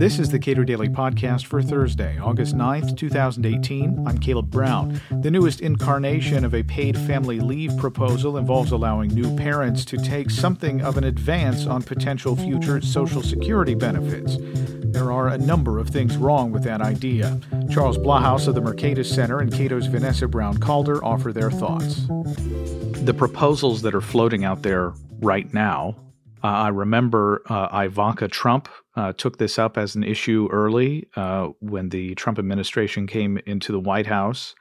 This is the Cato Daily Podcast for Thursday, August 9th, 2018. I'm Caleb Brown. The newest incarnation of a paid family leave proposal involves allowing new parents to take something of an advance on potential future Social Security benefits. There are a number of things wrong with that idea. Charles Blahous of the Mercatus Center and Cato's Vanessa Brown Calder offer their thoughts. The proposals that are floating out there right now uh, I remember uh, Ivanka Trump uh, took this up as an issue early uh, when the Trump administration came into the White House.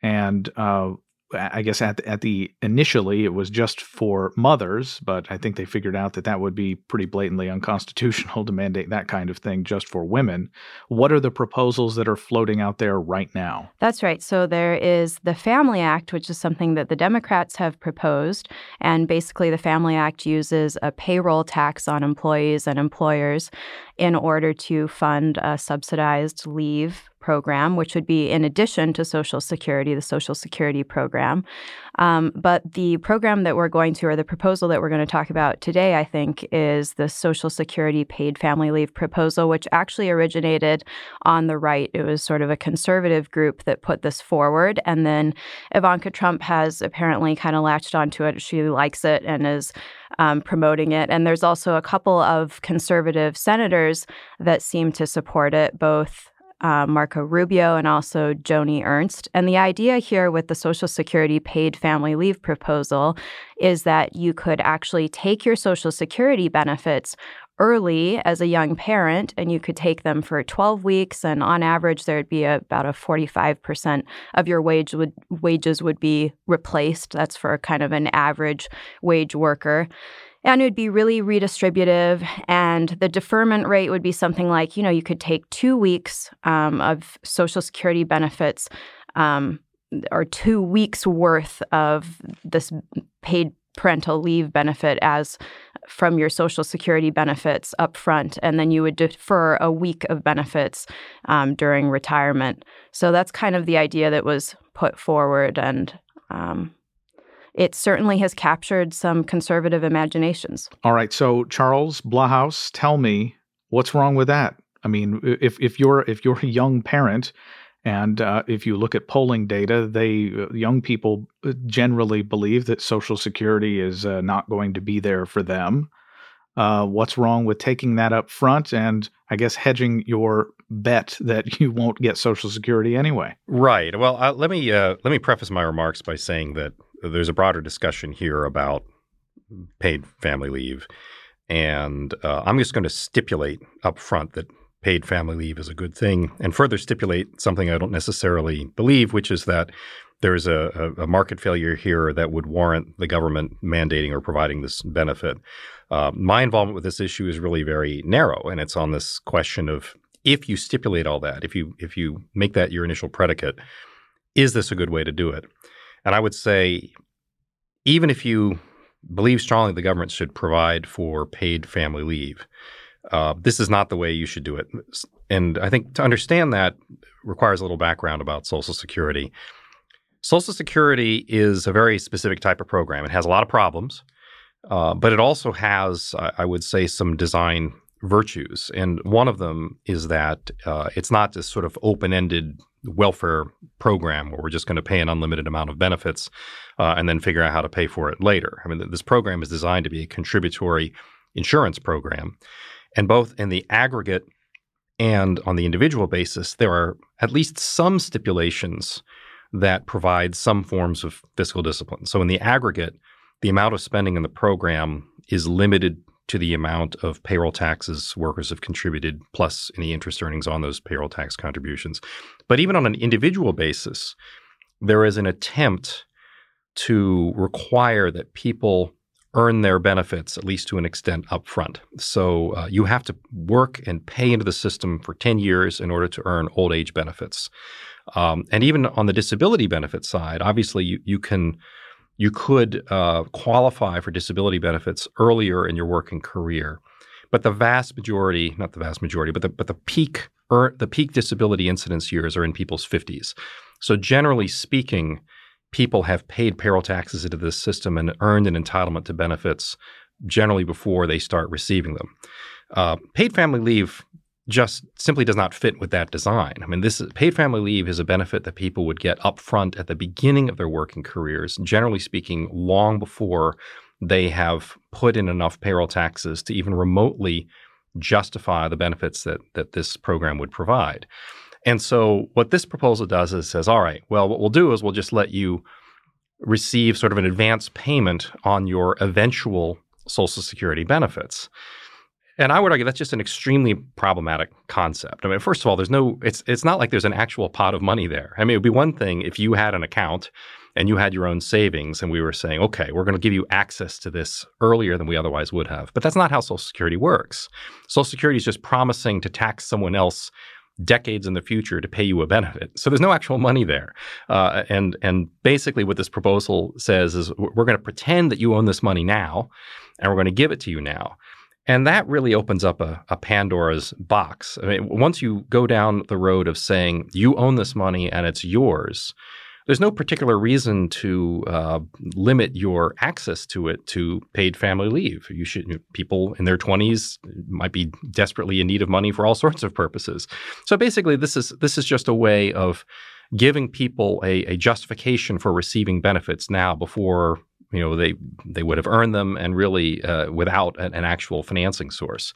And uh, I guess at at the initially it was just for mothers, but I think they figured out that that would be pretty blatantly unconstitutional to mandate that kind of thing just for women. What are the proposals that are floating out there right now? That's right. So there is the Family Act, which is something that the Democrats have proposed, and basically the Family Act uses a payroll tax on employees and employers in order to fund a subsidized leave program, which would be in addition to Social Security, the Social Security program. Um, but the program that we're going to, or the proposal that we're going to talk about today, I think, is the Social Security paid family leave proposal, which actually originated on the right. It was sort of a conservative group that put this forward. And then Ivanka Trump has apparently kind of latched onto it. She likes it and is um, promoting it. And there's also a couple of conservative senators that seem to support it, both uh, Marco Rubio and also Joni Ernst. And the idea here with the Social Security paid family leave proposal is that you could actually take your Social Security benefits early as a young parent and you could take them for 12 weeks and on average there'd be a, about a 45% of your wage would wages would be replaced that's for kind of an average wage worker and it would be really redistributive and the deferment rate would be something like you know you could take two weeks um, of social security benefits um, or two weeks worth of this paid parental leave benefit as from your social security benefits up front and then you would defer a week of benefits um, during retirement. So that's kind of the idea that was put forward and um, it certainly has captured some conservative imaginations. All right. So, Charles Blahous, tell me what's wrong with that? I mean, if, if you're if you're a young parent, and uh, if you look at polling data, they uh, young people uh, generally believe that Social Security is uh, not going to be there for them. Uh, what's wrong with taking that up front and I guess hedging your bet that you won't get Social Security anyway? Right. Well, uh, let me let me preface my remarks by saying that there's a broader discussion here about paid family leave. And uh, I'm just going to stipulate up front that paid family leave is a good thing and further stipulate something I don't necessarily believe, which is that there's a, a market failure here that would warrant the government mandating or providing this benefit. Uh, my involvement with this issue is really very narrow, and it's on this question of if you stipulate all that, if you if you make that your initial predicate, is this a good way to do it? And I would say, even if you believe strongly the government should provide for paid family leave, uh, this is not the way you should do it. And I think to understand that requires a little background about Social Security. Social Security is a very specific type of program. It has a lot of problems, uh, but it also has, I would say, some design virtues. And one of them is that uh, it's not this sort of open ended welfare program where we're just going to pay an unlimited amount of benefits uh, and then figure out how to pay for it later. I mean, this program is designed to be a contributory insurance program. And both in the aggregate and on the individual basis, there are at least some stipulations that provide some forms of fiscal discipline. So, in the aggregate, the amount of spending in the program is limited to the amount of payroll taxes workers have contributed, plus any interest earnings on those payroll tax contributions. But even on an individual basis, there is an attempt to require that people earn their benefits, at least to an extent, upfront. So uh, you have to work and pay into the system for 10 years in order to earn old age benefits. Um, and even on the disability benefit side, obviously you, you can you could uh, qualify for disability benefits earlier in your working career. But the vast majority, not the vast majority, but the, but the peak er, the peak disability incidence years are in people's 50s. So generally speaking, people have paid payroll taxes into this system and earned an entitlement to benefits generally before they start receiving them. Uh, paid family leave just simply does not fit with that design. I mean, this paid family leave is a benefit that people would get upfront at the beginning of their working careers, generally speaking, long before they have put in enough payroll taxes to even remotely justify the benefits that that this program would provide. And so what this proposal does is says, all right, well, what we'll do is we'll just let you receive sort of an advance payment on your eventual Social Security benefits. And I would argue that's just an extremely problematic concept. I mean, first of all, there's no it's it's not like there's an actual pot of money there. I mean, it would be one thing if you had an account and you had your own savings and we were saying, okay, we're going to give you access to this earlier than we otherwise would have. But that's not how Social Security works. Social Security is just promising to tax someone else decades in the future to pay you a benefit. So there's no actual money there. Uh, and and basically what this proposal says is we're going to pretend that you own this money now and we're going to give it to you now. And that really opens up a, a, Pandora's box. I mean, once you go down the road of saying you own this money and it's yours, there's no particular reason to uh, limit your access to it to paid family leave. You should people in their 20s might be desperately in need of money for all sorts of purposes. So basically, this is this is just a way of giving people a, a justification for receiving benefits now before you know they they would have earned them and really uh, without an, an, actual financing source.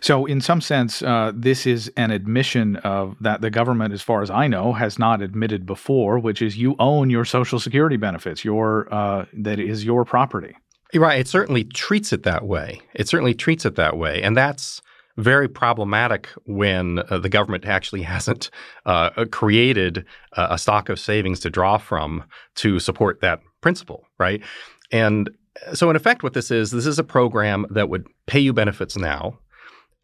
So, in some sense, uh, this is an admission of that the government, as far as I know, has not admitted before, which is you own your Social Security benefits. Your uh, that is your property. Right. It certainly treats it that way. It certainly treats it that way, and that's very problematic when uh, the government actually hasn't uh, created a stock of savings to draw from to support that principle, right? And so, in effect, what this is, this is a program that would pay you benefits now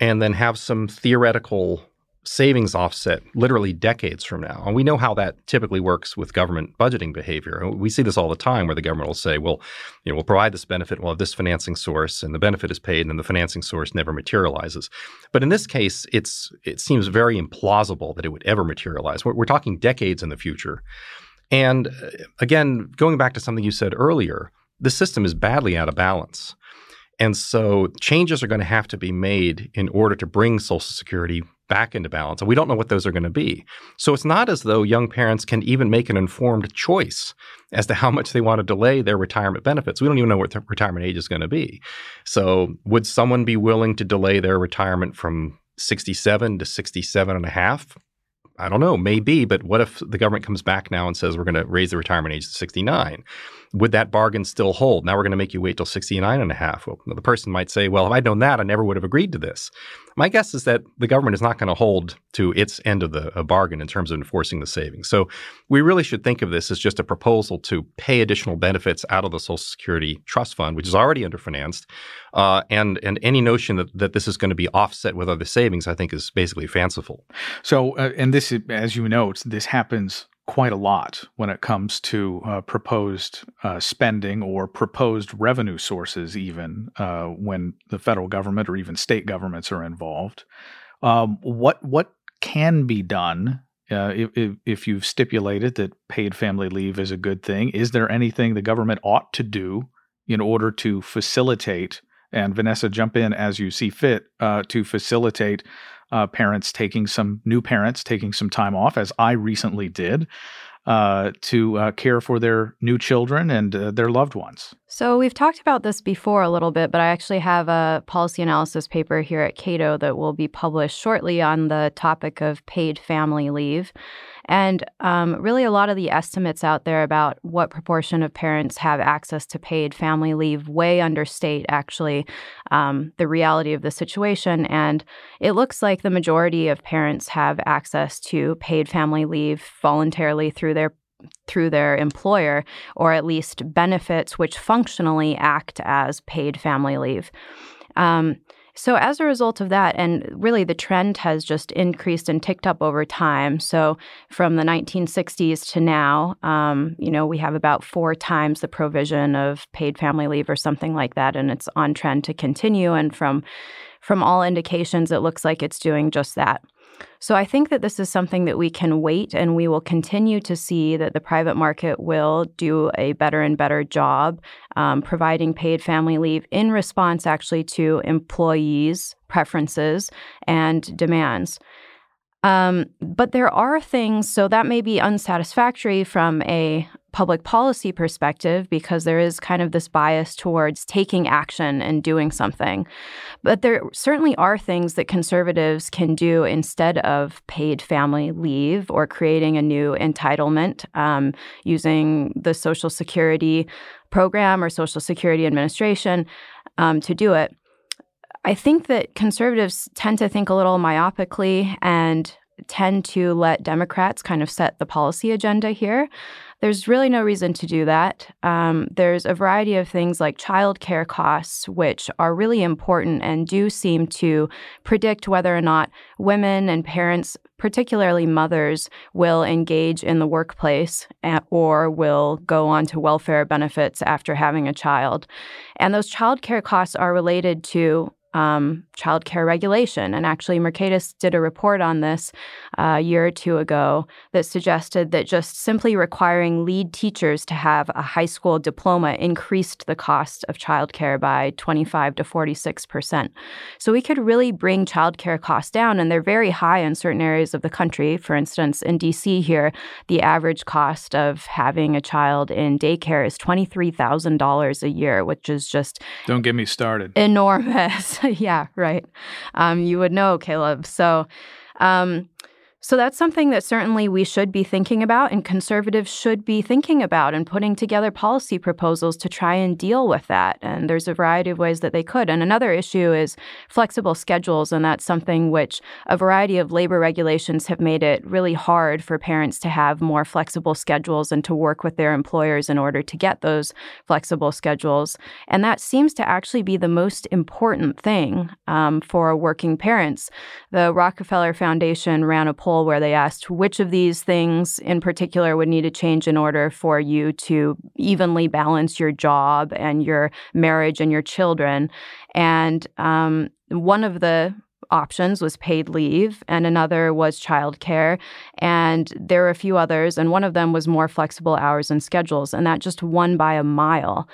and then have some theoretical savings offset literally decades from now. And we know how that typically works with government budgeting behavior. We see this all the time where the government will say, well, you know, we'll provide this benefit, we'll have this financing source, and the benefit is paid, and then the financing source never materializes. But in this case, it's it seems very implausible that it would ever materialize. We're, we're talking decades in the future. And uh, again, going back to something you said earlier, the system is badly out of balance. And so changes are going to have to be made in order to bring Social Security back into balance. And we don't know what those are going to be. So it's not as though young parents can even make an informed choice as to how much they want to delay their retirement benefits. We don't even know what the retirement age is going to be. So would someone be willing to delay their retirement from 67 to 67 and a half? I don't know, maybe, but what if the government comes back now and says we're going to raise the retirement age to 69? Would that bargain still hold? Now we're going to make you wait till 69 and a half. Well, the person might say, well, if I'd known that, I never would have agreed to this. My guess is that the government is not going to hold to its end of the bargain in terms of enforcing the savings. So we really should think of this as just a proposal to pay additional benefits out of the Social Security Trust Fund, which is already underfinanced. Uh, and, and any notion that, that this is going to be offset with other savings, I think, is basically fanciful. So, uh, and this, as you note, this happens quite a lot when it comes to uh, proposed uh, spending or proposed revenue sources, even uh, when the federal government or even state governments are involved. Um, what what can be done uh, if, if you've stipulated that paid family leave is a good thing? Is there anything the government ought to do in order to facilitate? And Vanessa, jump in as you see fit uh, to facilitate uh, parents taking some new parents taking some time off, as I recently did, uh, to uh, care for their new children and uh, their loved ones. So, we've talked about this before a little bit, but I actually have a policy analysis paper here at Cato that will be published shortly on the topic of paid family leave. And um, really, a lot of the estimates out there about what proportion of parents have access to paid family leave way understate actually um, the reality of the situation. And it looks like the majority of parents have access to paid family leave voluntarily through their through their employer, or at least benefits which functionally act as paid family leave. Um, so, as a result of that, and really the trend has just increased and ticked up over time. So, from the 1960s to now, um, you know, we have about four times the provision of paid family leave or something like that, and it's on trend to continue. And from from all indications, it looks like it's doing just that. So I think that this is something that we can wait and we will continue to see that the private market will do a better and better job um, providing paid family leave in response actually to employees' preferences and demands. Um, but there are things, so that may be unsatisfactory from a public policy perspective because there is kind of this bias towards taking action and doing something. But there certainly are things that conservatives can do instead of paid family leave or creating a new entitlement um, using the Social Security program or Social Security Administration um, to do it. I think that conservatives tend to think a little myopically and tend to let Democrats kind of set the policy agenda here. There's really no reason to do that. Um, there's a variety of things like childcare costs, which are really important and do seem to predict whether or not women and parents, particularly mothers, will engage in the workplace or will go on to welfare benefits after having a child. And those childcare costs are related to um, child care regulation. And actually, Mercatus did a report on this uh, a year or two ago that suggested that just simply requiring lead teachers to have a high school diploma increased the cost of childcare by 25 to 46 percent. So we could really bring childcare costs down, and they're very high in certain areas of the country. For instance, in DC here, the average cost of having a child in daycare is $23,000 a year, which is just don't get me started enormous. yeah, right. Um, you would know, Caleb. So, um, so that's something that certainly we should be thinking about and conservatives should be thinking about and putting together policy proposals to try and deal with that. And there's a variety of ways that they could. And another issue is flexible schedules. And that's something which a variety of labor regulations have made it really hard for parents to have more flexible schedules and to work with their employers in order to get those flexible schedules. And that seems to actually be the most important thing um, for working parents. The Rockefeller Foundation ran a poll poll where they asked which of these things in particular would need to change in order for you to evenly balance your job and your marriage and your children. And um, one of the options was paid leave, and another was childcare. And there were a few others, and one of them was more flexible hours and schedules, and that just won by a mile.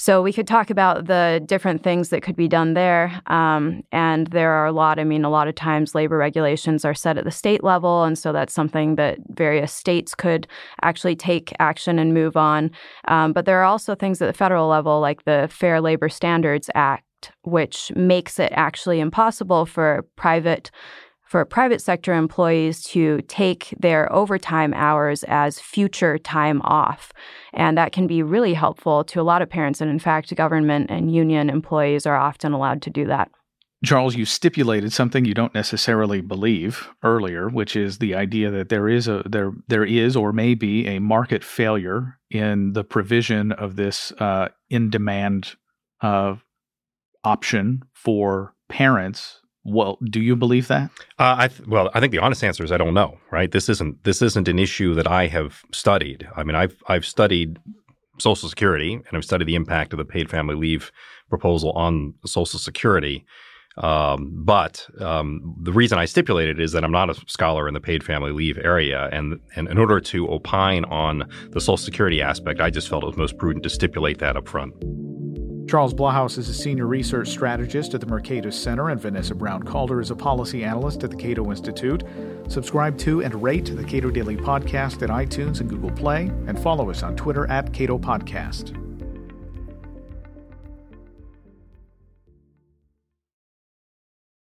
So we could talk about the different things that could be done there. Um, and there are a lot. I mean, a lot of times labor regulations are set at the state level. And so that's something that various states could actually take action and move on. Um, but there are also things at the federal level, like the Fair Labor Standards Act, which makes it actually impossible for private for private sector employees to take their overtime hours as future time off. And that can be really helpful to a lot of parents. And in fact, government and union employees are often allowed to do that. Charles, you stipulated something you don't necessarily believe earlier, which is the idea that there is a there there is or may be a market failure in the provision of this uh, in demand uh, option for parents well, do you believe that? Uh, I th- well, I think the honest answer is I don't know. Right? This isn't this isn't an issue that I have studied. I mean, I've I've studied Social Security and I've studied the impact of the paid family leave proposal on Social Security. Um, but um, the reason I stipulated is that I'm not a scholar in the paid family leave area, and and in order to opine on the Social Security aspect, I just felt it was most prudent to stipulate that up front. Charles Blahous is a senior research strategist at the Mercatus Center, and Vanessa Brown Calder is a policy analyst at the Cato Institute. Subscribe to and rate the Cato Daily Podcast at iTunes and Google Play, and follow us on Twitter at Cato Podcast.